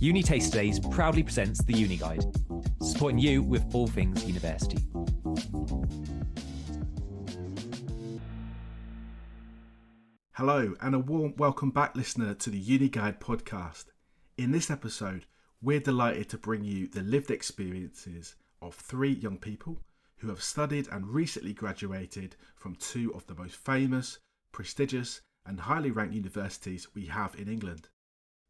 UniTasterDays proudly presents the Uni Guide, supporting you with all things university. Hello, and a warm welcome back, listener, to the Uni Guide podcast. In this episode, we're delighted to bring you the lived experiences of three young people who have studied and recently graduated from two of the most famous, prestigious, and highly ranked universities we have in England,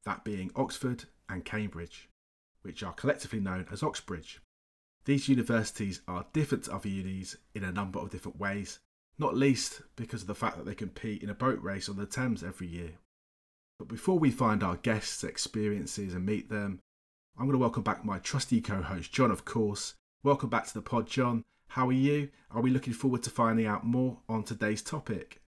that being Oxford and Cambridge, which are collectively known as Oxbridge. These universities are different to other unis in a number of different ways, not least because of the fact that they compete in a boat race on the Thames every year. But before we find our guests' experiences and meet them, I'm going to welcome back my trusty co host, John, of course. Welcome back to the pod, John. How are you? Are we looking forward to finding out more on today's topic?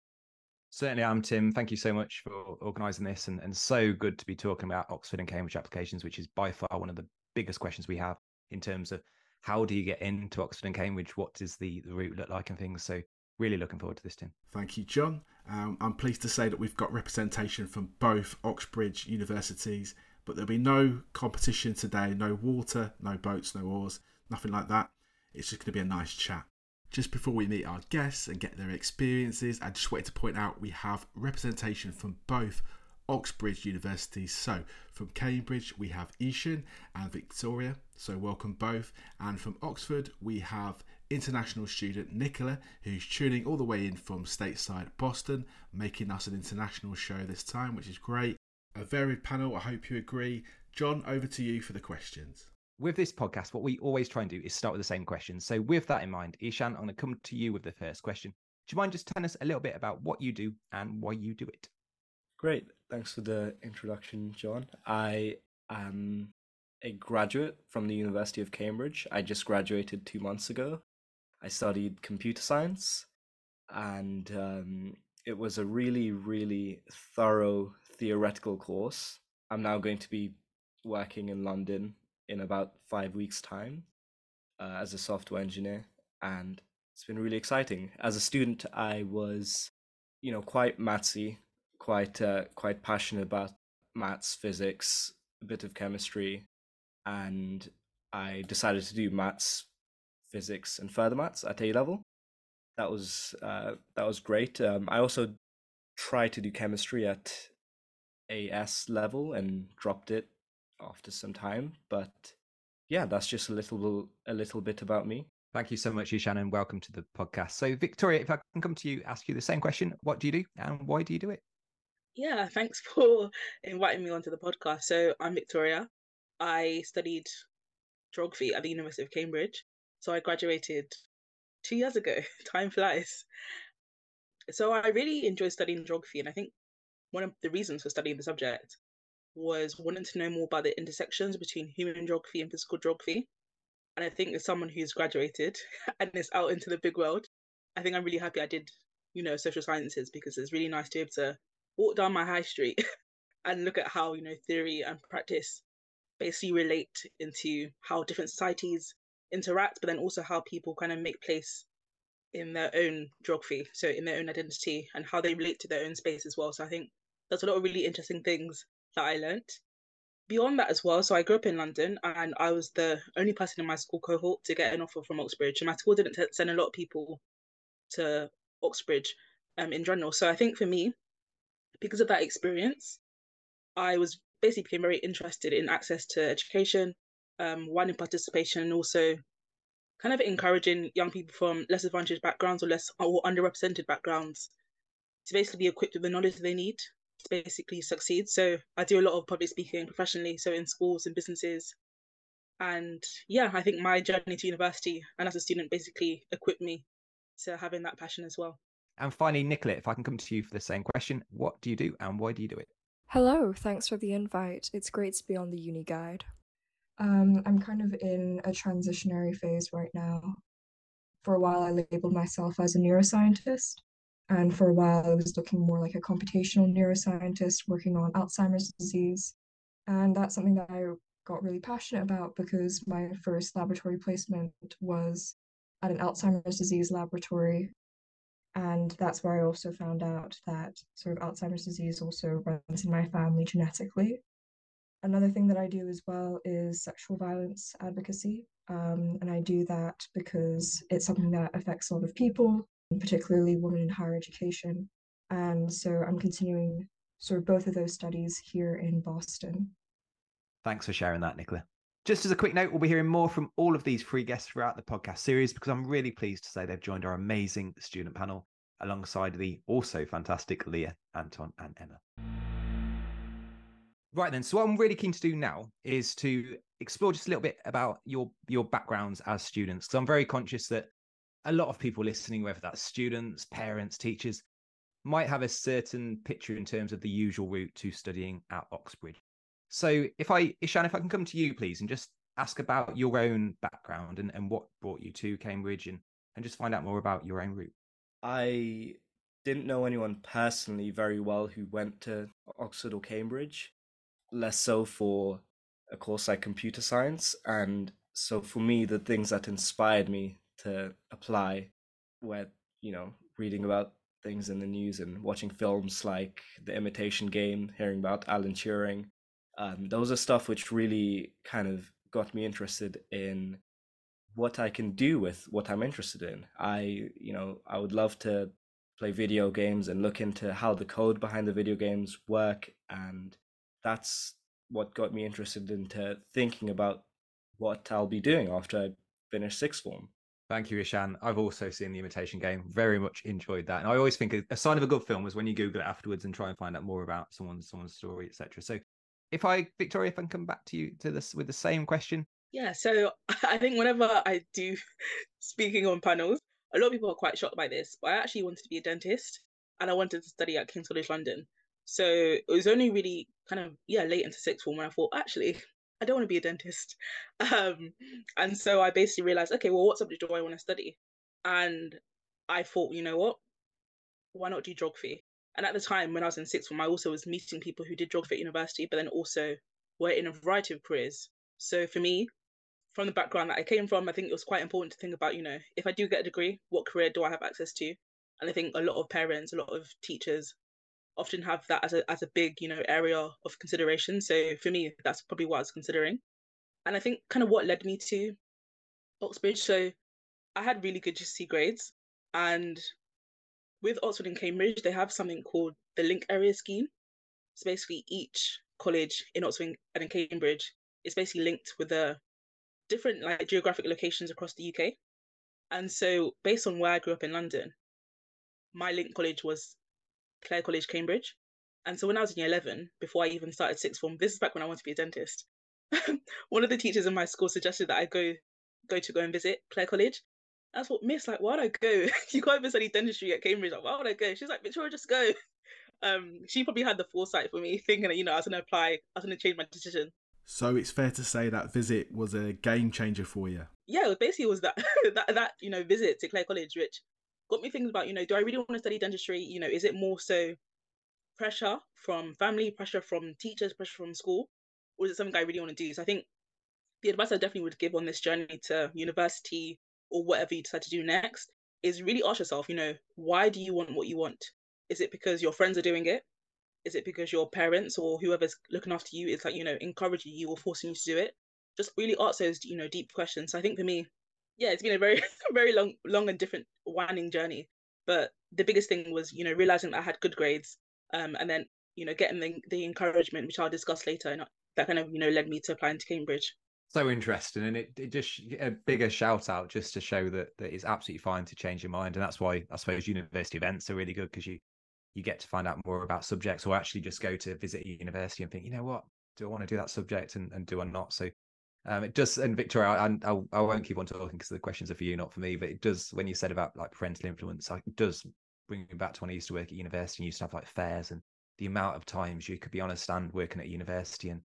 Certainly I'm Tim. Thank you so much for organising this and, and so good to be talking about Oxford and Cambridge applications, which is by far one of the biggest questions we have in terms of how do you get into Oxford and Cambridge? What does the, the route look like and things? So really looking forward to this, Tim. Thank you, John. Um, I'm pleased to say that we've got representation from both Oxbridge universities, but there'll be no competition today, no water, no boats, no oars, nothing like that. It's just going to be a nice chat. Just before we meet our guests and get their experiences, I just wanted to point out we have representation from both Oxbridge universities. So from Cambridge, we have Ishan and Victoria. So welcome both. And from Oxford, we have international student Nicola, who's tuning all the way in from stateside Boston, making us an international show this time, which is great. A varied panel, I hope you agree. John, over to you for the questions. With this podcast, what we always try and do is start with the same question. So, with that in mind, Ishan, I'm going to come to you with the first question. Do you mind just telling us a little bit about what you do and why you do it? Great. Thanks for the introduction, John. I am a graduate from the University of Cambridge. I just graduated two months ago. I studied computer science, and um, it was a really, really thorough theoretical course. I'm now going to be working in London in about five weeks' time uh, as a software engineer, and it's been really exciting. As a student, I was, you know, quite mathsy, quite uh, quite passionate about maths, physics, a bit of chemistry, and I decided to do maths, physics, and further maths at A level. That was uh, that was great. Um, I also tried to do chemistry at AS level and dropped it after some time. But yeah, that's just a little a little bit about me. Thank you so much, Ishan, and welcome to the podcast. So, Victoria, if I can come to you, ask you the same question: What do you do, and why do you do it? Yeah, thanks for inviting me onto the podcast. So, I'm Victoria. I studied geography at the University of Cambridge. So, I graduated two years ago. Time flies. So, I really enjoy studying geography, and I think one of the reasons for studying the subject was wanting to know more about the intersections between human geography and physical geography. And I think as someone who's graduated and is out into the big world, I think I'm really happy I did, you know, social sciences because it's really nice to be able to walk down my high street and look at how, you know, theory and practice basically relate into how different societies interact, but then also how people kind of make place in their own geography, so in their own identity and how they relate to their own space as well. So I think there's a lot of really interesting things I learned. Beyond that as well, so I grew up in London and I was the only person in my school cohort to get an offer from Oxbridge. And my school didn't send a lot of people to Oxbridge um, in general. So I think for me, because of that experience, I was basically became very interested in access to education, um, widening participation, and also kind of encouraging young people from less advantaged backgrounds or less or underrepresented backgrounds to basically be equipped with the knowledge they need to basically succeed. So I do a lot of public speaking professionally, so in schools and businesses. And yeah, I think my journey to university and as a student basically equipped me to having that passion as well. And finally, Nicola, if I can come to you for the same question, what do you do and why do you do it? Hello, thanks for the invite. It's great to be on the uni guide. Um, I'm kind of in a transitionary phase right now. For a while, I labeled myself as a neuroscientist, and for a while, I was looking more like a computational neuroscientist working on Alzheimer's disease. And that's something that I got really passionate about because my first laboratory placement was at an Alzheimer's disease laboratory. And that's where I also found out that sort of Alzheimer's disease also runs in my family genetically. Another thing that I do as well is sexual violence advocacy. Um, and I do that because it's something that affects a lot of people, particularly women in higher education. And so I'm continuing sort of both of those studies here in Boston. Thanks for sharing that, Nicola. Just as a quick note, we'll be hearing more from all of these free guests throughout the podcast series because I'm really pleased to say they've joined our amazing student panel alongside the also fantastic Leah, Anton, and Emma. Right then, so what I'm really keen to do now is to explore just a little bit about your your backgrounds as students because I'm very conscious that a lot of people listening, whether that's students, parents, teachers, might have a certain picture in terms of the usual route to studying at Oxbridge. So if I, Ishan, if I can come to you, please, and just ask about your own background and, and what brought you to Cambridge and, and just find out more about your own route. I didn't know anyone personally very well who went to Oxford or Cambridge, less so for a course like computer science. And so for me, the things that inspired me to apply were, you know, reading about things in the news and watching films like The Imitation Game, hearing about Alan Turing. Um, those are stuff which really kind of got me interested in what I can do with what I'm interested in. I, you know, I would love to play video games and look into how the code behind the video games work and that's what got me interested into thinking about what I'll be doing after I finish sixth form. Thank you, Ishan. I've also seen The Imitation Game. Very much enjoyed that. And I always think a sign of a good film is when you Google it afterwards and try and find out more about someone's someone's story, etc. So, if I, Victoria, if I can come back to you to this with the same question. Yeah. So I think whenever I do speaking on panels, a lot of people are quite shocked by this. But I actually wanted to be a dentist, and I wanted to study at King's College London. So it was only really kind of yeah late into sixth form when I thought actually I don't want to be a dentist. Um, and so I basically realized, okay, well, what subject do I want to study? And I thought, you know what? Why not do geography? And at the time when I was in sixth form, I also was meeting people who did geography at university, but then also were in a variety of careers. So for me, from the background that I came from, I think it was quite important to think about, you know, if I do get a degree, what career do I have access to? And I think a lot of parents, a lot of teachers often have that as a as a big you know area of consideration. So for me, that's probably what I was considering, and I think kind of what led me to Oxbridge. So I had really good GCSE grades, and with Oxford and Cambridge, they have something called the Link Area Scheme. So basically, each college in Oxford and in Cambridge is basically linked with the different like geographic locations across the UK. And so, based on where I grew up in London, my link college was Clare College, Cambridge. And so when I was in year 11, before I even started sixth form, this is back when I wanted to be a dentist. one of the teachers in my school suggested that I go go to go and visit Clare College. I thought, Miss, like, why would I go? you can't even study dentistry at Cambridge. Like, why would I go? She's like, Victoria, just go. Um, she probably had the foresight for me, thinking that you know I was going to apply, I was going to change my decision. So it's fair to say that visit was a game changer for you. Yeah, it basically was that that that you know visit to Clare College, which got me thinking about, you know, do I really want to study dentistry? You know, is it more so pressure from family, pressure from teachers, pressure from school, or is it something I really want to do? So I think the advice I definitely would give on this journey to university or whatever you decide to do next is really ask yourself, you know, why do you want what you want? Is it because your friends are doing it? Is it because your parents or whoever's looking after you is like, you know, encouraging you or forcing you to do it? Just really ask those, you know, deep questions. So I think for me, yeah, it's been a very, very long, long and different, winding journey. But the biggest thing was, you know, realizing that I had good grades, um, and then you know, getting the, the encouragement, which I'll discuss later, and that kind of, you know, led me to applying to Cambridge. So interesting, and it, it just a bigger shout out just to show that that it's absolutely fine to change your mind, and that's why I suppose university events are really good because you you get to find out more about subjects, or actually just go to visit a university and think, you know what, do I want to do that subject, and, and do I not? So um, it does, and Victoria, I, I, I won't keep on talking because the questions are for you, not for me. But it does, when you said about like parental influence, it does bring me back to when I used to work at university and used to have like fairs and the amount of times you could be on a stand working at university and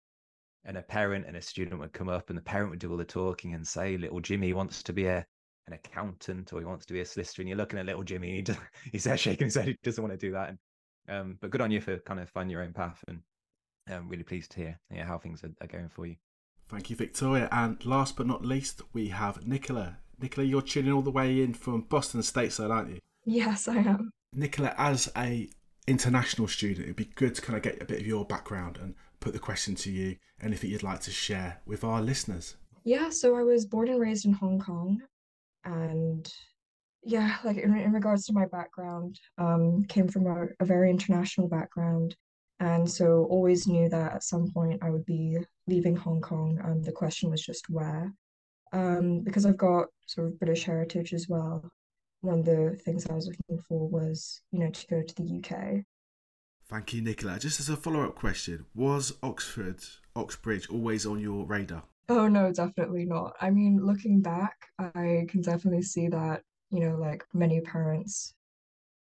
and a parent and a student would come up and the parent would do all the talking and say, "Little Jimmy wants to be a an accountant or he wants to be a solicitor," and you're looking at little Jimmy, he he's there shaking his head, he doesn't want to do that. And, um, but good on you for kind of finding your own path, and I'm really pleased to hear yeah, how things are, are going for you. Thank you, Victoria. And last but not least, we have Nicola. Nicola, you're tuning all the way in from Boston stateside, aren't you? Yes, I am. Nicola, as a international student, it'd be good to kind of get a bit of your background and put the question to you. Anything you'd like to share with our listeners? Yeah, so I was born and raised in Hong Kong, and yeah, like in, in regards to my background, um, came from a, a very international background, and so always knew that at some point I would be leaving Hong Kong. Um, the question was just where. Um, because I've got sort of British heritage as well. One of the things I was looking for was, you know, to go to the UK. Thank you, Nicola. Just as a follow up question, was Oxford, Oxbridge always on your radar? Oh, no, definitely not. I mean, looking back, I can definitely see that, you know, like many parents,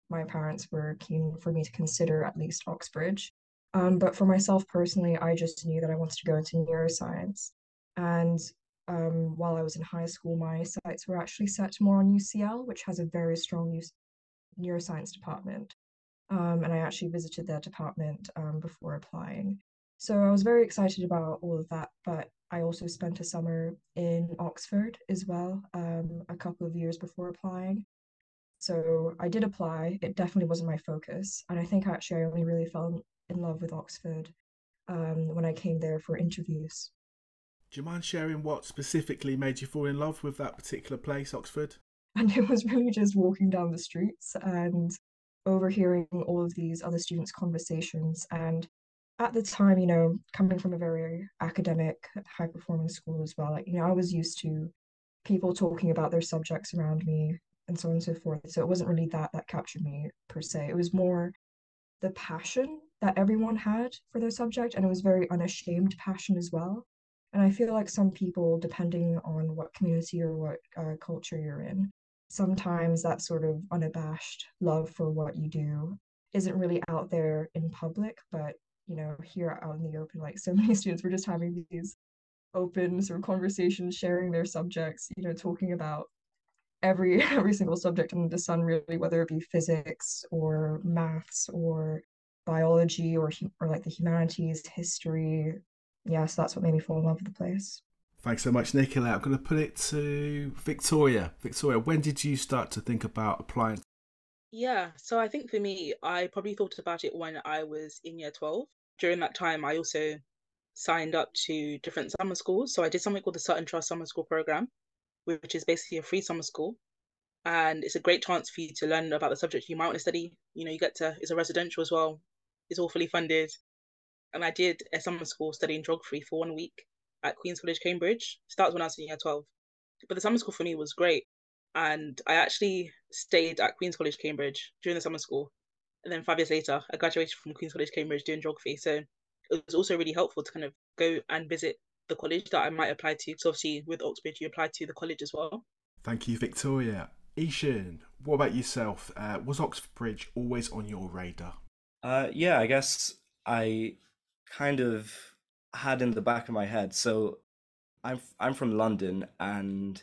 my parents were keen for me to consider at least Oxbridge. Um, but for myself personally, I just knew that I wanted to go into neuroscience. And um, while I was in high school, my sights were actually set more on UCL, which has a very strong neuroscience department. Um, and I actually visited their department um, before applying. So I was very excited about all of that, but I also spent a summer in Oxford as well, um, a couple of years before applying. So I did apply. It definitely wasn't my focus. And I think actually I only really fell in love with Oxford um, when I came there for interviews. Do you mind sharing what specifically made you fall in love with that particular place, Oxford? And it was really just walking down the streets and overhearing all of these other students' conversations. And at the time, you know, coming from a very academic, high performing school as well, like, you know, I was used to people talking about their subjects around me and so on and so forth. So it wasn't really that that captured me per se. It was more the passion that everyone had for their subject, and it was very unashamed passion as well. And I feel like some people, depending on what community or what uh, culture you're in, sometimes that sort of unabashed love for what you do isn't really out there in public, but you know, here out in the open, like so many students were just having these open sort of conversations, sharing their subjects, you know, talking about every every single subject under the sun, really, whether it be physics or maths or biology or or like the humanities, history, yeah, so that's what made me fall in love with the place. Thanks so much, Nicola. I'm going to put it to Victoria. Victoria, when did you start to think about applying? Yeah, so I think for me, I probably thought about it when I was in year 12. During that time, I also signed up to different summer schools. So I did something called the Sutton Trust Summer School Program, which is basically a free summer school. And it's a great chance for you to learn about the subject you might want to study. You know, you get to, it's a residential as well, it's all fully funded and I did a summer school studying geography for one week at Queens' College, Cambridge. Starts when I was in year 12. But the summer school for me was great. And I actually stayed at Queens' College, Cambridge during the summer school. And then five years later, I graduated from Queens' College, Cambridge doing geography. So it was also really helpful to kind of go and visit the college that I might apply to. Because obviously, with Oxbridge, you apply to the college as well. Thank you, Victoria. Ishan, what about yourself? Uh, was Oxbridge always on your radar? Uh, yeah, I guess I kind of had in the back of my head. So I'm I'm from London and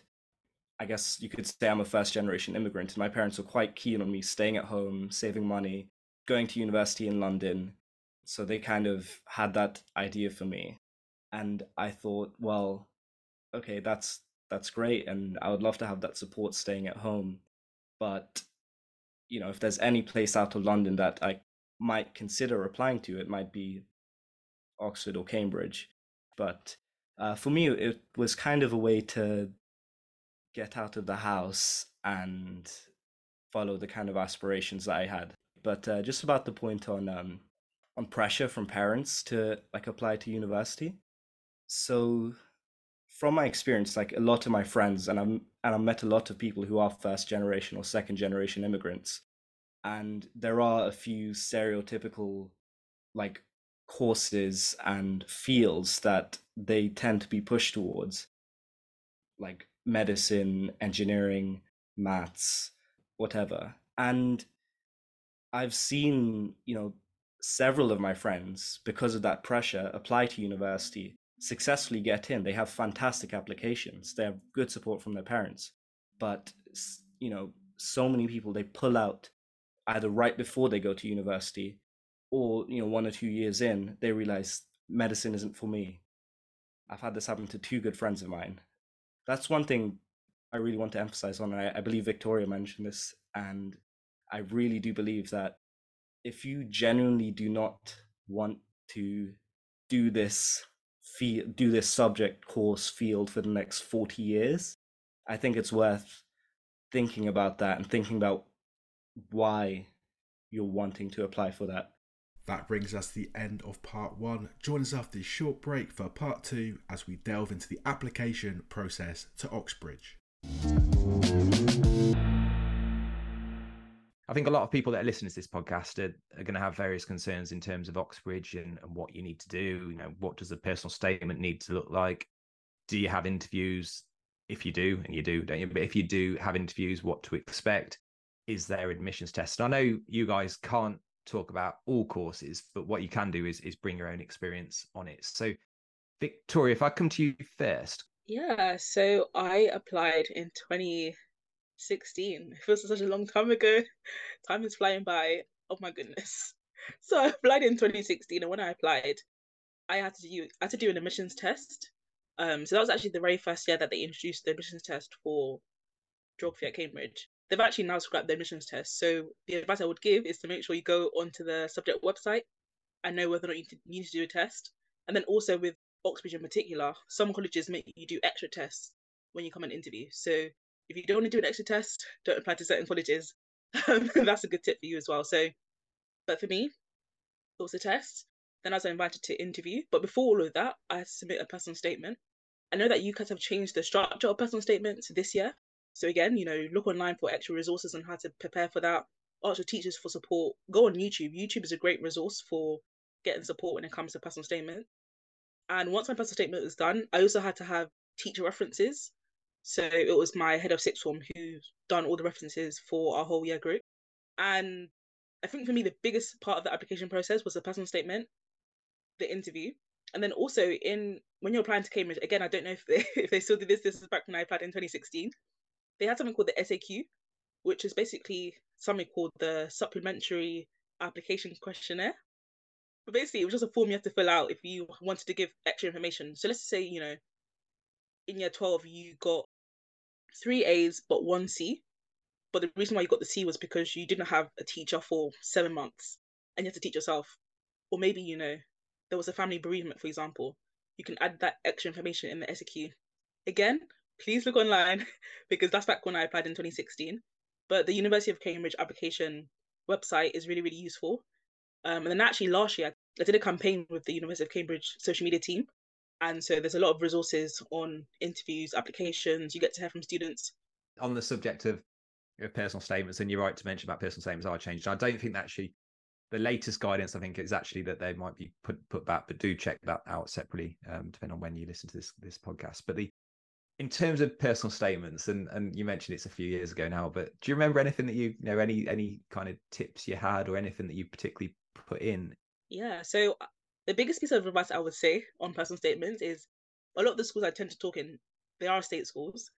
I guess you could say I'm a first generation immigrant and my parents were quite keen on me staying at home, saving money, going to university in London. So they kind of had that idea for me. And I thought, well, okay, that's that's great and I would love to have that support staying at home. But you know, if there's any place out of London that I might consider applying to, it might be Oxford or Cambridge. But uh, for me, it was kind of a way to get out of the house and follow the kind of aspirations that I had. But uh, just about the point on um, on pressure from parents to like apply to university. So from my experience, like a lot of my friends, and I'm and I've met a lot of people who are first generation or second generation immigrants, and there are a few stereotypical like courses and fields that they tend to be pushed towards, like medicine, engineering, maths, whatever. And I've seen, you know, several of my friends, because of that pressure, apply to university, successfully get in. They have fantastic applications, they have good support from their parents. But, you know, so many people, they pull out either right before they go to university or you know one or two years in they realize medicine isn't for me. I've had this happen to two good friends of mine. That's one thing i really want to emphasize on I, I believe victoria mentioned this and i really do believe that if you genuinely do not want to do this field, do this subject course field for the next 40 years, I think it's worth thinking about that and thinking about why you're wanting to apply for that. That brings us to the end of part one. Join us after this short break for part two as we delve into the application process to Oxbridge. I think a lot of people that are listening to this podcast are, are going to have various concerns in terms of Oxbridge and, and what you need to do. You know, what does a personal statement need to look like? Do you have interviews? If you do, and you do, don't you? But if you do have interviews, what to expect? Is there admissions test? And I know you guys can't talk about all courses, but what you can do is is bring your own experience on it. So, Victoria, if I come to you first. Yeah, so I applied in 2016. It feels such a long time ago. Time is flying by. Oh my goodness. So I applied in 2016, and when I applied, I had to do I had to do an admissions test. Um, so that was actually the very first year that they introduced the admissions test for geography at Cambridge they've actually now scrapped the admissions test. So the advice I would give is to make sure you go onto the subject website and know whether or not you need to do a test. And then also with Oxbridge in particular, some colleges make you do extra tests when you come and interview. So if you don't want to do an extra test, don't apply to certain colleges. That's a good tip for you as well. So, but for me, it was a test. Then I was invited to interview. But before all of that, I submit a personal statement. I know that you guys have changed the structure of personal statements this year. So again, you know, look online for extra resources on how to prepare for that. Ask your teachers for support. Go on YouTube. YouTube is a great resource for getting support when it comes to personal statement. And once my personal statement was done, I also had to have teacher references. So it was my head of sixth form who done all the references for our whole year group. And I think for me, the biggest part of the application process was the personal statement, the interview, and then also in when you're applying to Cambridge. Again, I don't know if they if they still do this. This is back when I applied in 2016 they had something called the SAQ, which is basically something called the Supplementary Application Questionnaire. But basically, it was just a form you had to fill out if you wanted to give extra information. So let's say, you know, in year 12, you got three A's but one C. But the reason why you got the C was because you didn't have a teacher for seven months and you had to teach yourself. Or maybe, you know, there was a family bereavement, for example. You can add that extra information in the SAQ. Again, please look online because that's back when I applied in 2016. But the University of Cambridge application website is really, really useful. Um, and then actually last year, I did a campaign with the University of Cambridge social media team. And so there's a lot of resources on interviews, applications. You get to hear from students. On the subject of personal statements, and you're right to mention about personal statements are changed. I don't think that actually the latest guidance I think is actually that they might be put put back, but do check that out separately, um, depending on when you listen to this this podcast. But the in terms of personal statements, and and you mentioned it's a few years ago now, but do you remember anything that you, you know any any kind of tips you had or anything that you particularly put in? Yeah, so uh, the biggest piece of advice I would say on personal statements is a lot of the schools I tend to talk in, they are state schools.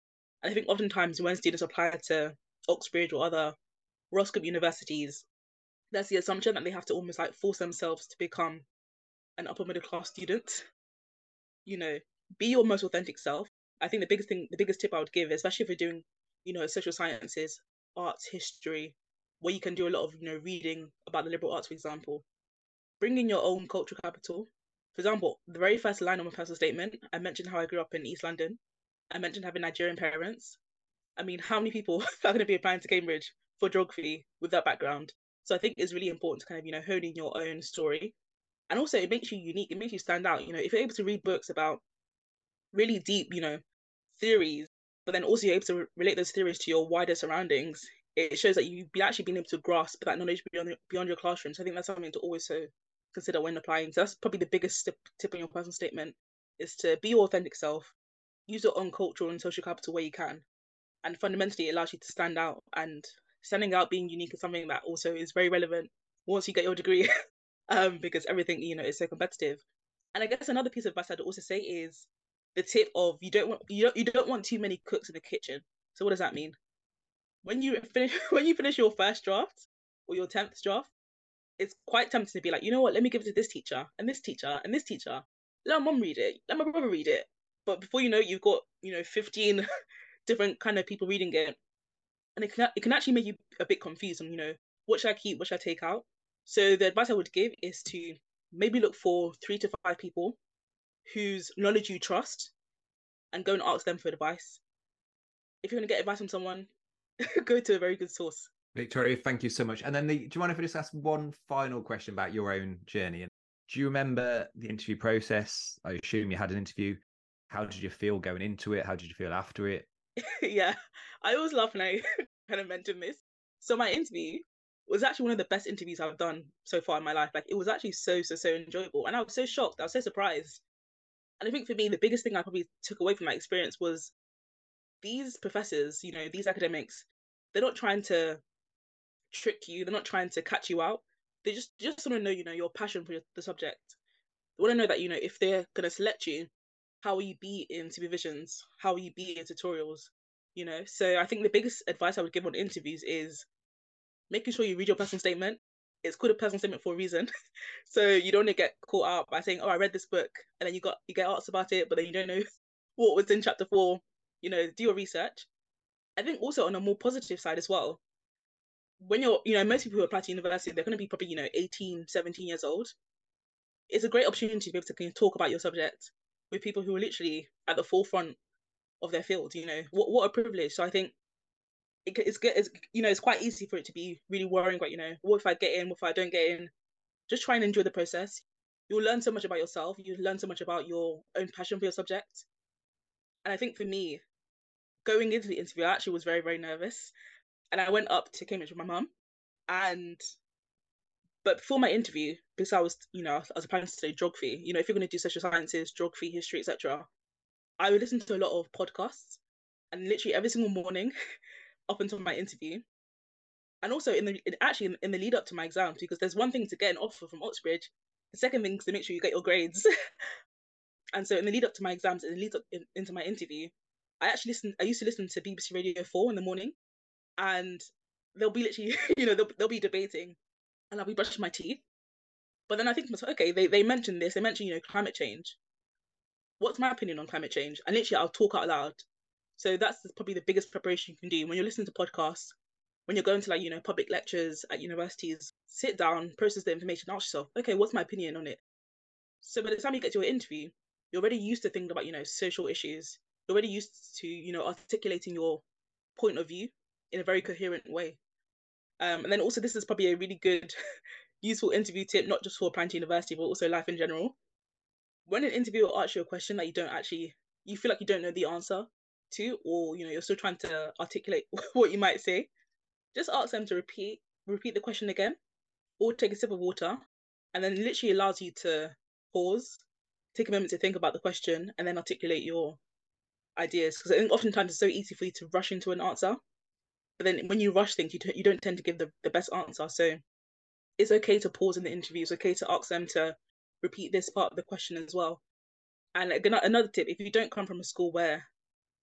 And I think oftentimes when students apply to Oxbridge or other Group universities, there's the assumption that they have to almost like force themselves to become an upper middle class student. You know, be your most authentic self, I think the biggest thing, the biggest tip I would give, especially if you're doing, you know, social sciences, arts, history, where you can do a lot of, you know, reading about the liberal arts, for example, bring in your own cultural capital. For example, the very first line of my personal statement, I mentioned how I grew up in East London. I mentioned having Nigerian parents. I mean, how many people are going to be applying to Cambridge for geography with that background? So I think it's really important to kind of, you know, hone in your own story. And also it makes you unique, it makes you stand out. You know, if you're able to read books about really deep, you know, theories, but then also you're able to relate those theories to your wider surroundings, it shows that you've actually been able to grasp that knowledge beyond beyond your classroom. So I think that's something to always so consider when applying. So that's probably the biggest tip, tip on your personal statement is to be your authentic self, use your own cultural and social capital where you can, and fundamentally it allows you to stand out. And standing out, being unique is something that also is very relevant once you get your degree, um, because everything you know is so competitive. And I guess another piece of advice I'd also say is the tip of you don't want you don't you don't want too many cooks in the kitchen. So what does that mean? When you finish when you finish your first draft or your tenth draft, it's quite tempting to be like, you know what, let me give it to this teacher and this teacher and this teacher. Let my mom read it, let my brother read it. But before you know it, you've got, you know, 15 different kind of people reading it. And it can it can actually make you a bit confused on, you know, what should I keep, what should I take out? So the advice I would give is to maybe look for three to five people whose knowledge you trust and go and ask them for advice. If you want to get advice from someone, go to a very good source. Victoria, thank you so much. And then, the, do you mind if I just ask one final question about your own journey? Do you remember the interview process? I assume you had an interview. How did you feel going into it? How did you feel after it? yeah, I always laugh when I kind of mention this. So my interview was actually one of the best interviews I've done so far in my life. Like it was actually so so so enjoyable, and I was so shocked. I was so surprised. And I think for me, the biggest thing I probably took away from my experience was these professors, you know, these academics, they're not trying to trick you. They're not trying to catch you out. They just just want to know, you know, your passion for the subject. They want to know that, you know, if they're gonna select you, how will you be in supervisions? How will you be in tutorials? You know, so I think the biggest advice I would give on interviews is making sure you read your personal statement. It's called a personal statement for a reason. so you don't want to get caught out by saying, Oh, I read this book and then you got you get asked about it, but then you don't know what was in chapter four. You know, do your research. I think also on a more positive side as well, when you're, you know, most people who apply to university, they're going to be probably, you know, 18, 17 years old. It's a great opportunity to be able to talk about your subject with people who are literally at the forefront of their field. You know, what what a privilege. So I think it, it's, it's you know it's quite easy for it to be really worrying about you know what if I get in, what if I don't get in. Just try and enjoy the process. You'll learn so much about yourself. You learn so much about your own passion for your subject. And I think for me, going into the interview, I actually was very very nervous and I went up to Cambridge with my mum, and but before my interview, because I was, you know, I was planning to study geography. You know, if you're going to do social sciences, geography, history, etc., I would listen to a lot of podcasts, and literally every single morning, up until my interview, and also in the in, actually in, in, the lead up to my exams, because there's one thing to get an offer from Oxbridge, the second thing is to make sure you get your grades. and so in the lead up to my exams and the lead up in, into my interview, I actually listened. I used to listen to BBC Radio Four in the morning, and they'll be literally, you know, they'll, they'll be debating, and I'll be brushing my teeth. But then I think myself, okay, they, they mentioned this, they mentioned, you know, climate change. What's my opinion on climate change? And literally, I'll talk out loud. So that's probably the biggest preparation you can do when you're listening to podcasts, when you're going to like, you know, public lectures at universities, sit down, process the information, ask yourself, okay, what's my opinion on it? So by the time you get to your interview, you're already used to thinking about, you know, social issues. You're already used to, you know, articulating your point of view in a very coherent way. Um, and then also, this is probably a really good, useful interview tip, not just for applying to university, but also life in general. When an interviewer asks you a question that you don't actually, you feel like you don't know the answer to, or you know, you're still trying to articulate what you might say, just ask them to repeat, repeat the question again, or take a sip of water, and then literally allows you to pause, take a moment to think about the question, and then articulate your ideas. Because I think oftentimes it's so easy for you to rush into an answer but then when you rush things, you, t- you don't tend to give the, the best answer. So it's okay to pause in the interview. It's okay to ask them to repeat this part of the question as well. And another tip: if you don't come from a school where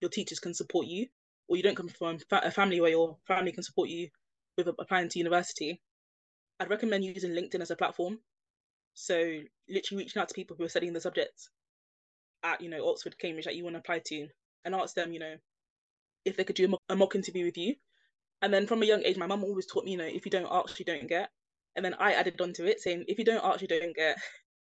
your teachers can support you, or you don't come from a family where your family can support you with applying to university, I'd recommend using LinkedIn as a platform. So literally reaching out to people who are studying the subjects at you know Oxford, Cambridge that you want to apply to, and ask them, you know, if they could do a mock interview with you and then from a young age, my mum always taught me, you know, if you don't ask, you don't get. And then I added on to it saying, if you don't ask, you don't get.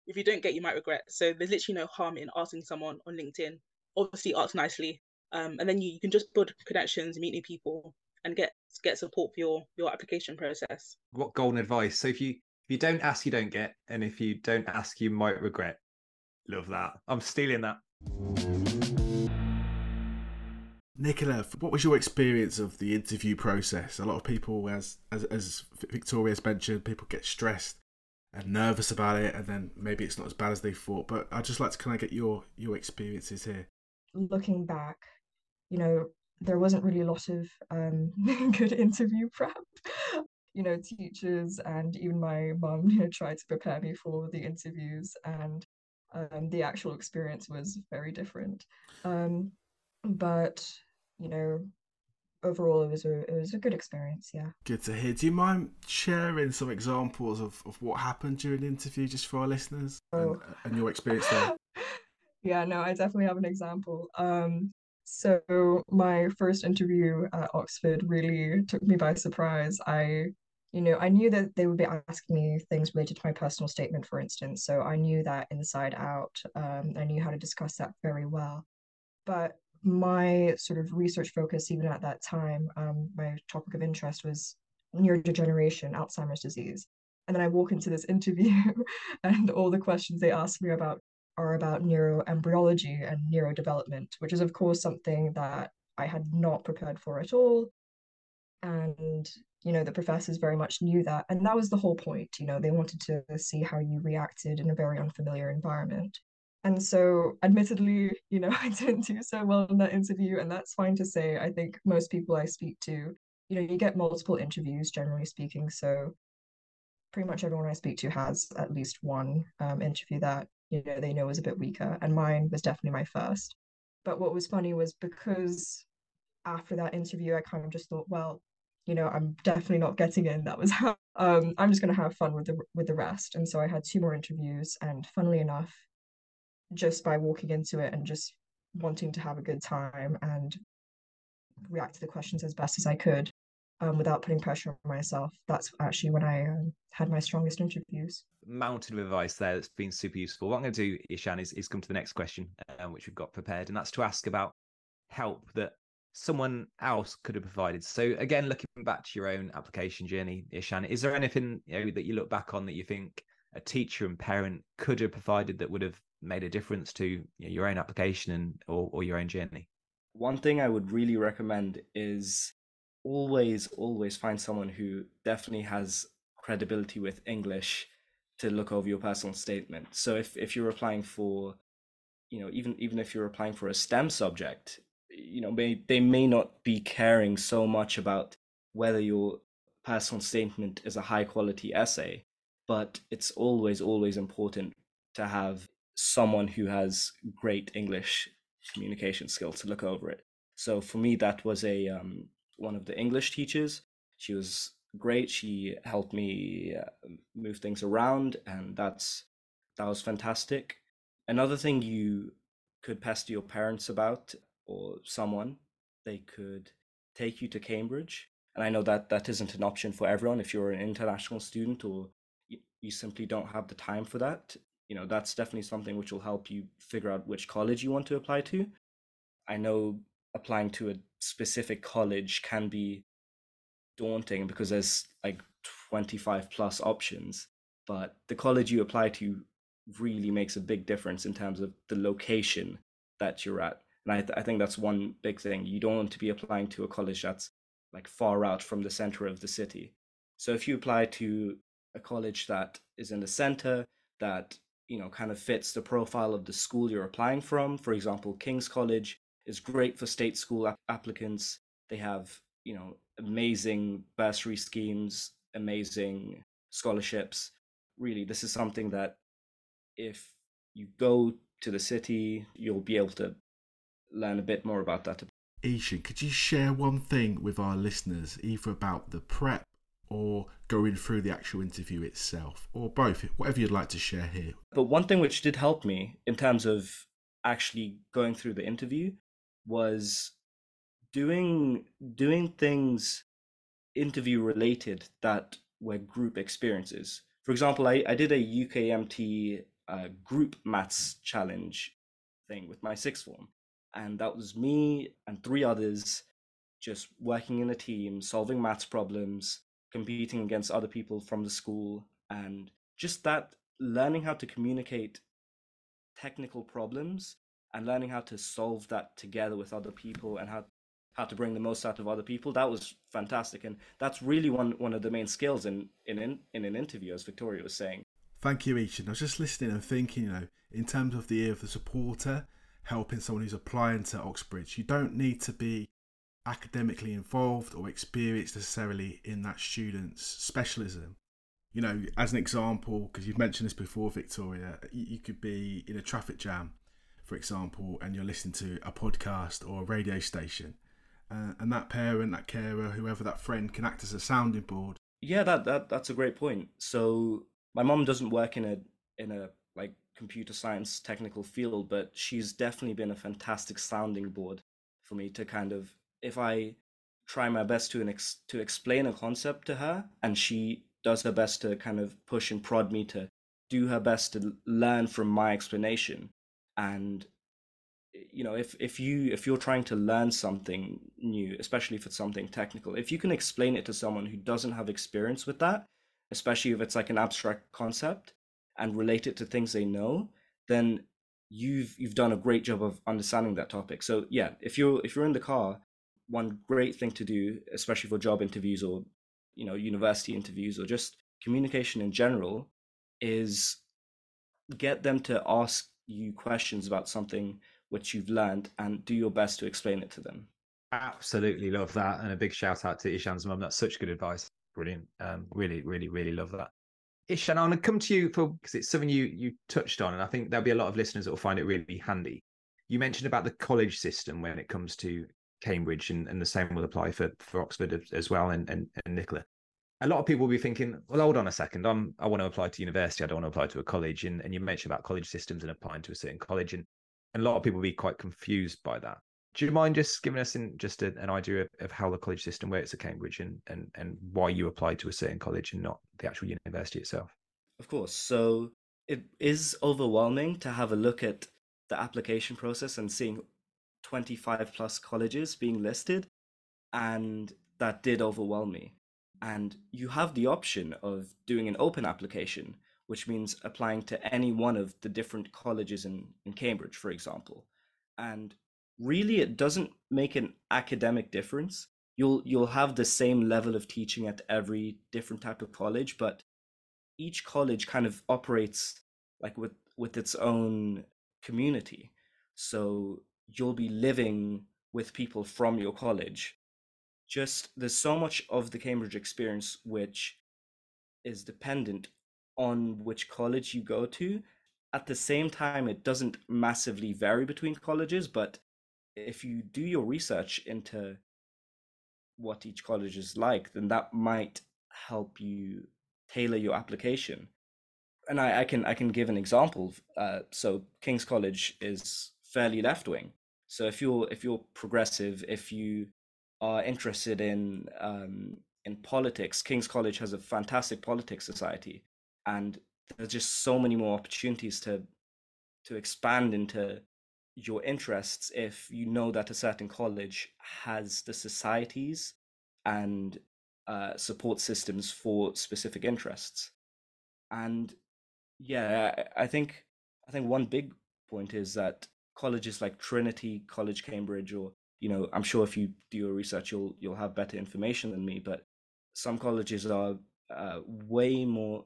If you don't get, you might regret. So there's literally no harm in asking someone on LinkedIn. Obviously, ask nicely, um, and then you, you can just build connections, meet new people, and get get support for your your application process. What golden advice! So if you if you don't ask, you don't get, and if you don't ask, you might regret. Love that. I'm stealing that. Nicola, what was your experience of the interview process? A lot of people, as as, as Victoria's mentioned, people get stressed and nervous about it, and then maybe it's not as bad as they thought. But I'd just like to kind of get your your experiences here. Looking back, you know, there wasn't really a lot of um, good interview prep. You know, teachers and even my mum, you know, tried to prepare me for the interviews, and um, the actual experience was very different. Um, but you know overall it was a it was a good experience yeah good to hear do you mind sharing some examples of, of what happened during the interview just for our listeners oh. and, and your experience there yeah no i definitely have an example um so my first interview at oxford really took me by surprise i you know, I knew that they would be asking me things related to my personal statement, for instance. So I knew that inside out. Um, I knew how to discuss that very well. But my sort of research focus, even at that time, um, my topic of interest was neurodegeneration, Alzheimer's disease. And then I walk into this interview, and all the questions they ask me about are about neuroembryology and neurodevelopment, which is, of course, something that I had not prepared for at all. And, you know, the professors very much knew that. And that was the whole point. You know, they wanted to see how you reacted in a very unfamiliar environment. And so, admittedly, you know, I didn't do so well in that interview, and that's fine to say. I think most people I speak to, you know, you get multiple interviews, generally speaking. So, pretty much everyone I speak to has at least one um, interview that you know they know is a bit weaker, and mine was definitely my first. But what was funny was because after that interview, I kind of just thought, well, you know, I'm definitely not getting in. That was how um, I'm just going to have fun with the with the rest. And so I had two more interviews, and funnily enough, just by walking into it and just wanting to have a good time and react to the questions as best as I could um, without putting pressure on myself. That's actually when I um, had my strongest interviews. Mountain of advice there that's been super useful. What I'm going to do, Ishan, is, is come to the next question, uh, which we've got prepared, and that's to ask about help that someone else could have provided. So again, looking back to your own application journey, Ishan, is there anything you know, that you look back on that you think a teacher and parent could have provided that would have made a difference to you know, your own application and or, or your own journey? One thing I would really recommend is always, always find someone who definitely has credibility with English to look over your personal statement. So if, if you're applying for, you know, even even if you're applying for a STEM subject, you know, may, they may not be caring so much about whether your personal statement is a high quality essay, but it's always, always important to have someone who has great English communication skills to look over it. So for me, that was a um, one of the English teachers. She was great. She helped me uh, move things around, and that's that was fantastic. Another thing you could pester your parents about or someone, they could take you to Cambridge. And I know that that isn't an option for everyone if you're an international student or you, you simply don't have the time for that you know that's definitely something which will help you figure out which college you want to apply to i know applying to a specific college can be daunting because there's like 25 plus options but the college you apply to really makes a big difference in terms of the location that you're at and I, th- I think that's one big thing. You don't want to be applying to a college that's like far out from the center of the city. So if you apply to a college that is in the center that you know kind of fits the profile of the school you're applying from for example king's college is great for state school ap- applicants. They have you know amazing bursary schemes amazing scholarships. Really this is something that if you go to the city you'll be able to learn a bit more about that. Ishan, could you share one thing with our listeners, either about the prep or going through the actual interview itself, or both, whatever you'd like to share here. But one thing which did help me in terms of actually going through the interview was doing doing things interview related that were group experiences. For example, I, I did a UKMT uh, group maths challenge thing with my sixth form, and that was me and three others just working in a team, solving maths problems, competing against other people from the school and just that learning how to communicate technical problems and learning how to solve that together with other people and how how to bring the most out of other people that was fantastic and that's really one one of the main skills in in in, in an interview as victoria was saying thank you Ishan. i was just listening and thinking you know in terms of the ear of the supporter helping someone who's applying to oxbridge you don't need to be academically involved or experienced necessarily in that student's specialism. You know, as an example, because you've mentioned this before, Victoria, you could be in a traffic jam, for example, and you're listening to a podcast or a radio station, uh, and that parent, that carer, whoever that friend can act as a sounding board. Yeah, that, that that's a great point. So my mom doesn't work in a in a like computer science technical field, but she's definitely been a fantastic sounding board for me to kind of if I try my best to ex- to explain a concept to her, and she does her best to kind of push and prod me to do her best to learn from my explanation. And eh, you know, if if you if you're trying to learn something new, especially if it's something technical, if you can explain it to someone who doesn't have experience with that, especially if it's like an abstract concept, and relate it to things they know, then you've you've done a great job of understanding that topic. So yeah, if you're if you're in the car, one great thing to do, especially for job interviews or you know university interviews or just communication in general, is get them to ask you questions about something which you've learned and do your best to explain it to them. Absolutely love that, and a big shout out to Ishan's mum. That's such good advice. Brilliant. Um, really, really, really love that. Ishan, I want to come to you for because it's something you you touched on, and I think there'll be a lot of listeners that will find it really handy. You mentioned about the college system when it comes to Cambridge, and, and the same will apply for for Oxford as well, and, and and Nicola. A lot of people will be thinking, well, hold on a second, I'm I want to apply to university, I don't want to apply to a college, and and you mentioned about college systems and applying to a certain college, and, and a lot of people will be quite confused by that. Do you mind just giving us in just a, an idea of, of how the college system works at Cambridge and, and and why you applied to a certain college and not the actual university itself? Of course. So it is overwhelming to have a look at the application process and seeing 25 plus colleges being listed. And that did overwhelm me. And you have the option of doing an open application, which means applying to any one of the different colleges in, in Cambridge, for example. And really it doesn't make an academic difference. You'll you'll have the same level of teaching at every different type of college, but each college kind of operates like with with its own community. So you'll be living with people from your college. Just there's so much of the Cambridge experience which is dependent on which college you go to. At the same time, it doesn't massively vary between colleges, but if you do your research into what each college is like, then that might help you tailor your application. And I, I can I can give an example. Uh, so King's College is fairly left wing. So if you're if you're progressive, if you are interested in um, in politics, King's College has a fantastic politics society, and there's just so many more opportunities to to expand into your interests if you know that a certain college has the societies and uh, support systems for specific interests. And yeah, I, I think I think one big point is that colleges like Trinity College, Cambridge, or you know, I'm sure if you do your research, you'll you'll have better information than me. But some colleges are uh, way more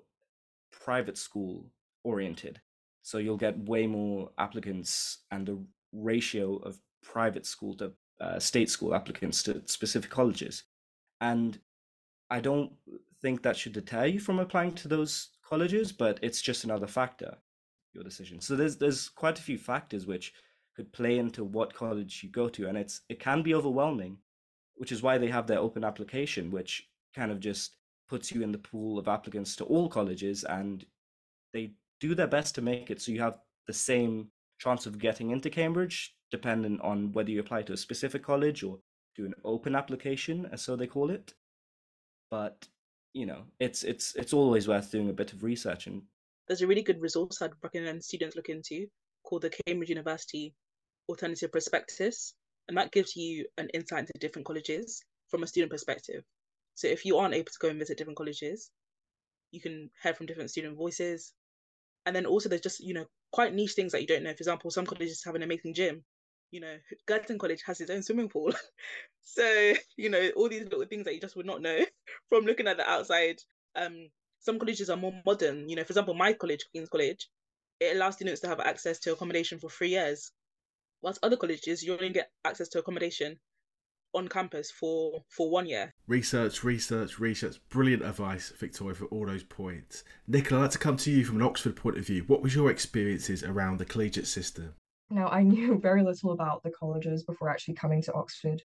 private school oriented, so you'll get way more applicants, and the ratio of private school to uh, state school applicants to specific colleges. And I don't think that should deter you from applying to those colleges, but it's just another factor your decision. So there's there's quite a few factors which could play into what college you go to, and it's it can be overwhelming, which is why they have their open application, which kind of just puts you in the pool of applicants to all colleges, and they do their best to make it so you have the same chance of getting into Cambridge, dependent on whether you apply to a specific college or do an open application, as so they call it. But you know, it's it's it's always worth doing a bit of research and. There's a really good resource I'd recommend students look into called the Cambridge University Alternative Prospectus, and that gives you an insight into different colleges from a student perspective. So if you aren't able to go and visit different colleges, you can hear from different student voices, and then also there's just you know quite niche things that you don't know. For example, some colleges have an amazing gym. You know, Girton College has its own swimming pool. so you know all these little things that you just would not know from looking at the outside. Um, some colleges are more modern. You know, for example, my college, Queens' College, it allows students to have access to accommodation for three years. Whilst other colleges, you only get access to accommodation on campus for for one year. Research, research, research. Brilliant advice, Victoria, for all those points. Nicola, I'd like to come to you from an Oxford point of view. What was your experiences around the collegiate system? Now, I knew very little about the colleges before actually coming to Oxford.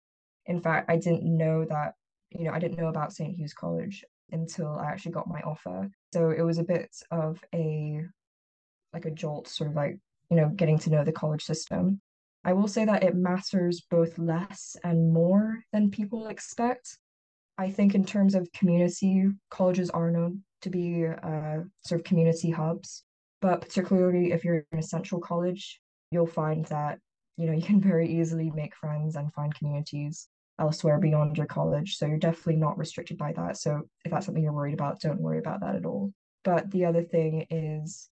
In fact, I didn't know that, you know, I didn't know about St. Hugh's College until I actually got my offer. So it was a bit of a, like a jolt, sort of like, you know, getting to know the college system. I will say that it matters both less and more than people expect. I think in terms of community, colleges are known to be uh, sort of community hubs, but particularly if you're in a central college, you'll find that you know you can very easily make friends and find communities elsewhere beyond your college. So you're definitely not restricted by that. So if that's something you're worried about, don't worry about that at all. But the other thing is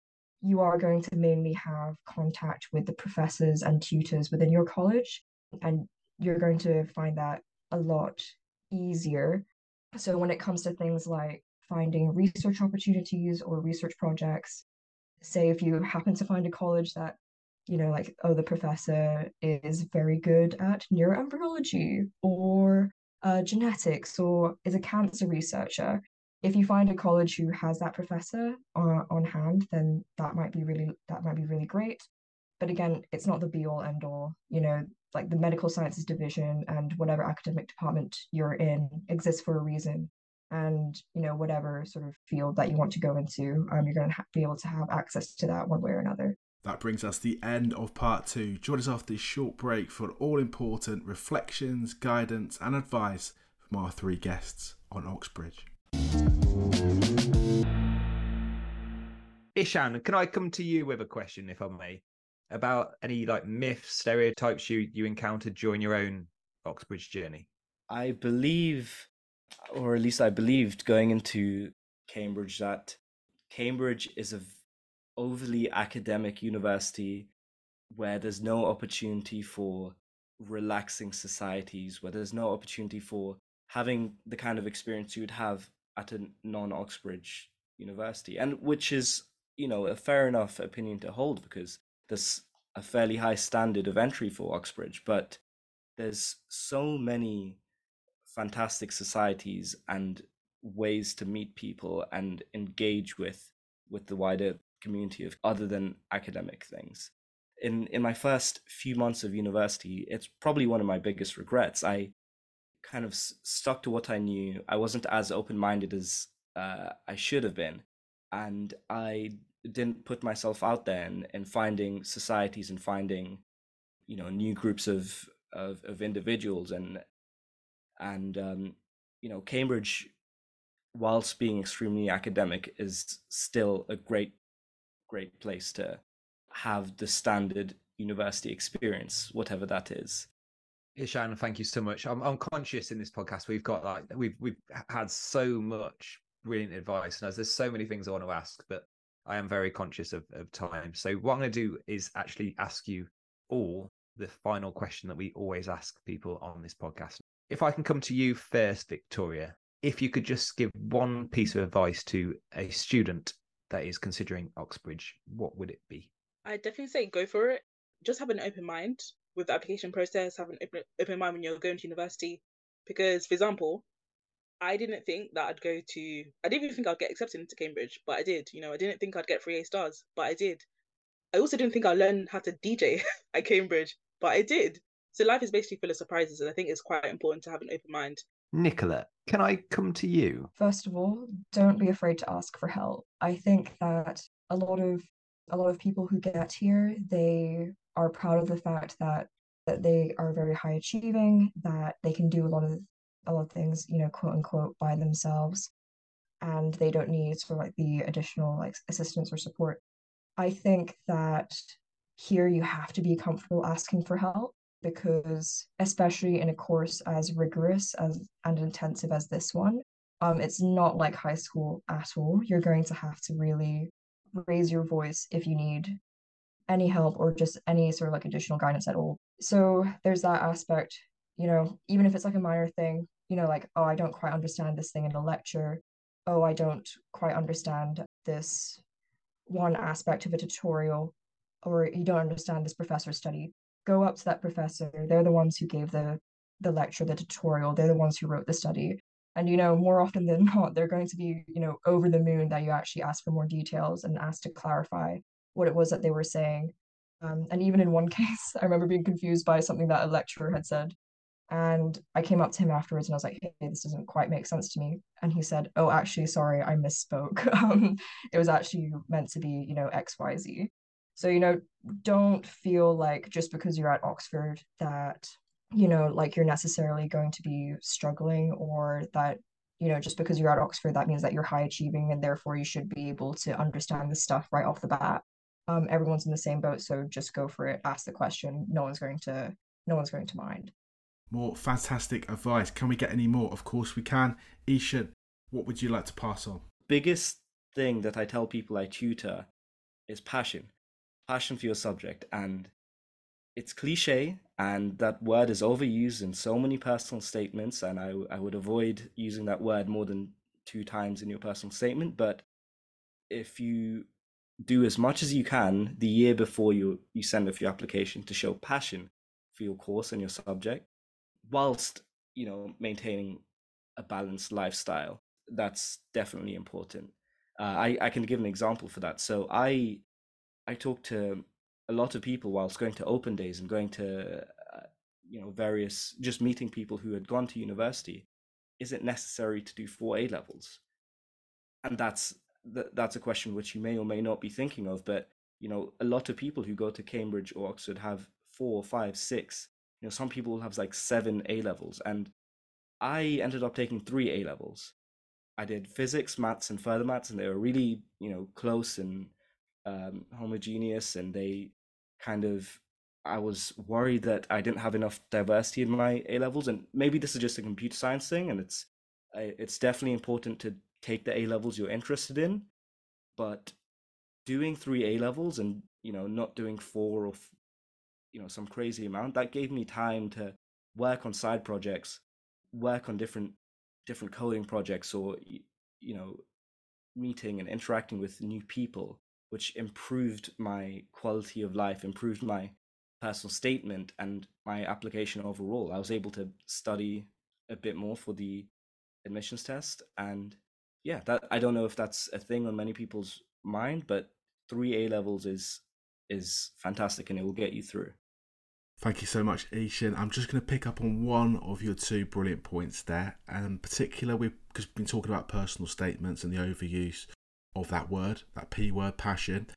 you are going to mainly have contact with the professors and tutors within your college, and you're going to find that a lot easier. So when it comes to things like finding research opportunities or research projects, say if you happen to find a college that you know, like, oh, the professor is very good at neuroembryology or uh, genetics or is a cancer researcher. If you find a college who has that professor on, on hand, then that might be really that might be really great. But again, it's not the be all end all. You know, like the medical sciences division and whatever academic department you're in exists for a reason. And you know, whatever sort of field that you want to go into, um, you're going to ha- be able to have access to that one way or another. That brings us the end of part two. Join us after this short break for all important reflections, guidance, and advice from our three guests on Oxbridge. Ishan, can I come to you with a question, if I may, about any like myths, stereotypes you you encountered during your own Oxbridge journey? I believe, or at least I believed going into Cambridge that Cambridge is a overly academic university where there's no opportunity for relaxing societies, where there's no opportunity for having the kind of experience you would have at a non Oxbridge university, and which is, you know, a fair enough opinion to hold because there's a fairly high standard of entry for Oxbridge, but there's so many fantastic societies and ways to meet people and engage with with the wider community of other than academic things. In in my first few months of university, it's probably one of my biggest regrets. I kind of stuck to what I knew. I wasn't as open minded as uh, I should have been, and I didn't put myself out there in finding societies and finding, you know, new groups of of, of individuals and and um, you know Cambridge whilst being extremely academic, is still a great great place to have the standard university experience, whatever that is. Ishan, thank you so much. I'm, I'm conscious in this podcast we've got like we've we've had so much brilliant advice, and there's so many things I want to ask, but I am very conscious of, of time. So what I'm going to do is actually ask you all the final question that we always ask people on this podcast. If I can come to you first, Victoria, if you could just give one piece of advice to a student that is considering Oxbridge, what would it be? I definitely say go for it. Just have an open mind with the application process. Have an open, open mind when you're going to university. Because, for example, I didn't think that I'd go to. I didn't even think I'd get accepted into Cambridge, but I did. You know, I didn't think I'd get three A stars, but I did. I also didn't think I'd learn how to DJ at Cambridge, but I did. So life is basically full of surprises, and I think it's quite important to have an open mind Nicola, can I come to you? First of all, don't be afraid to ask for help. I think that a lot of a lot of people who get here, they are proud of the fact that that they are very high achieving, that they can do a lot of a lot of things, you know, quote unquote, by themselves, and they don't need sort of like the additional like assistance or support. I think that here you have to be comfortable asking for help because especially in a course as rigorous as and intensive as this one um it's not like high school at all you're going to have to really raise your voice if you need any help or just any sort of like additional guidance at all so there's that aspect you know even if it's like a minor thing you know like oh i don't quite understand this thing in a lecture oh i don't quite understand this one aspect of a tutorial or you don't understand this professor's study go up to that professor. They're the ones who gave the the lecture, the tutorial. They're the ones who wrote the study. And you know, more often than not, they're going to be, you know, over the moon that you actually ask for more details and ask to clarify what it was that they were saying. Um, and even in one case, I remember being confused by something that a lecturer had said. And I came up to him afterwards and I was like, hey, this doesn't quite make sense to me. And he said, oh, actually, sorry, I misspoke. um, it was actually meant to be, you know, XYZ. So, you know, don't feel like just because you're at Oxford that, you know, like you're necessarily going to be struggling or that, you know, just because you're at Oxford, that means that you're high achieving and therefore you should be able to understand the stuff right off the bat. Um, everyone's in the same boat, so just go for it, ask the question. No one's going to no one's going to mind. More fantastic advice. Can we get any more? Of course we can. Ishan, what would you like to pass on? Biggest thing that I tell people I tutor is passion. Passion for your subject. And it's cliche, and that word is overused in so many personal statements, and I, I would avoid using that word more than two times in your personal statement. But if you do as much as you can the year before you, you send off your application to show passion for your course and your subject, whilst you know maintaining a balanced lifestyle. That's definitely important. Uh, I, I can give an example for that. So i i talked to a lot of people whilst going to open days and going to uh, you know various just meeting people who had gone to university. Is it necessary to do four a levels? And that's that's a question which you may or may not be thinking of but you know a lot of people who go to cambridge or oxford have four five six you know some people have like seven a levels and i ended up taking three a levels. I did physics maths and further maths and they were really you know close and um, homogeneous and they kind of i was worried that i didn't have enough diversity in my a levels and maybe this is just a computer science thing and it's it's definitely important to take the a levels you're interested in but doing three a levels and you know not doing four or you know some crazy amount that gave me time to work on side projects work on different different coding projects or you know meeting and interacting with new people which improved my quality of life improved my personal statement and my application overall. I was able to study a bit more for the admissions test and yeah that i don't know if that's a thing on many people's mind but 3 a levels is is fantastic and it will get you through Thank you so much, Ishan. I'm just going to pick up on one of your two brilliant points there, and in particular, we've just been talking about personal statements and the overuse of that word, that P word, passion.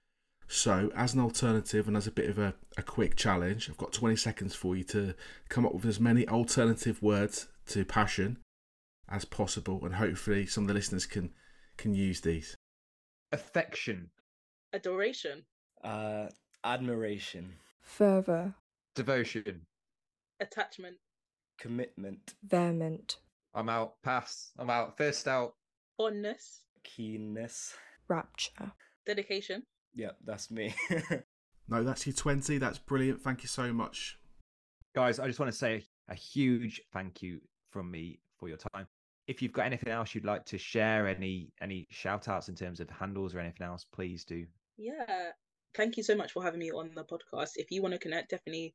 So, as an alternative and as a bit of a, a quick challenge, I've got 20 seconds for you to come up with as many alternative words to passion as possible, and hopefully, some of the listeners can can use these. Affection, adoration, uh, admiration, fervor, devotion, attachment, commitment, vehement, I'm out. Pass. I'm out. First out. fondness, keenness. rapture. dedication. Yep, that's me. No, that's your 20. That's brilliant. Thank you so much. Guys, I just want to say a huge thank you from me for your time. If you've got anything else you'd like to share, any any shout outs in terms of handles or anything else, please do. Yeah. Thank you so much for having me on the podcast. If you want to connect, definitely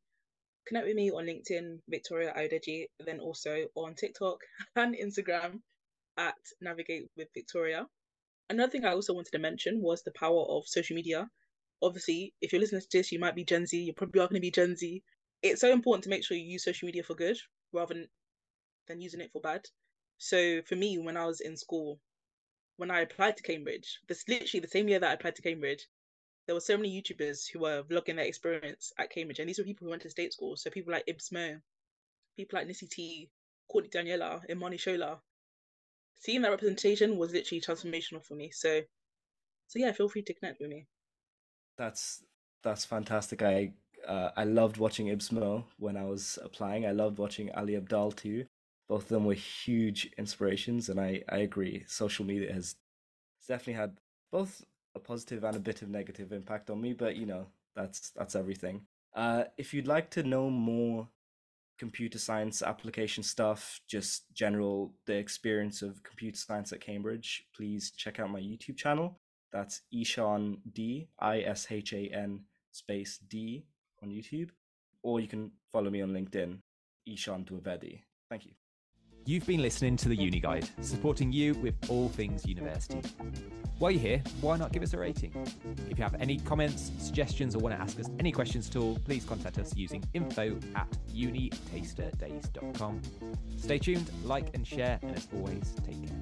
connect with me on LinkedIn, Victoria Ayodeji, then also on TikTok and Instagram at Navigate with Victoria. Another thing I also wanted to mention was the power of social media. Obviously, if you're listening to this, you might be Gen Z, you probably are going to be Gen Z. It's so important to make sure you use social media for good rather than using it for bad. So for me, when I was in school, when I applied to Cambridge, this literally the same year that I applied to Cambridge, there were so many YouTubers who were vlogging their experience at Cambridge, and these were people who went to state school. So people like Ibz Mo, people like Nissy T, Courtney Daniela, Imani Shola. Seeing that representation was literally transformational for me. So, so yeah, feel free to connect with me. That's that's fantastic. I uh, I loved watching Ibz Mo when I was applying. I loved watching Ali Abdaal too. Both of them were huge inspirations, and I I agree. Social media has definitely had both a positive and a bit of negative impact on me, but you know that's that's everything. Uh, if you'd like to know more computer science application stuff, just general the experience of computer science at Cambridge, please check out my YouTube channel. That's Ishan D I S H A N space D on YouTube, or you can follow me on LinkedIn, Ishan Dwivedi. Thank you. You've been listening to the Uni Guide, supporting you with all things university. While you're here, why not give us a rating? If you have any comments, suggestions, or want to ask us any questions at all, please contact us using info at unitasterdays.com. Stay tuned, like and share, and as always, take care.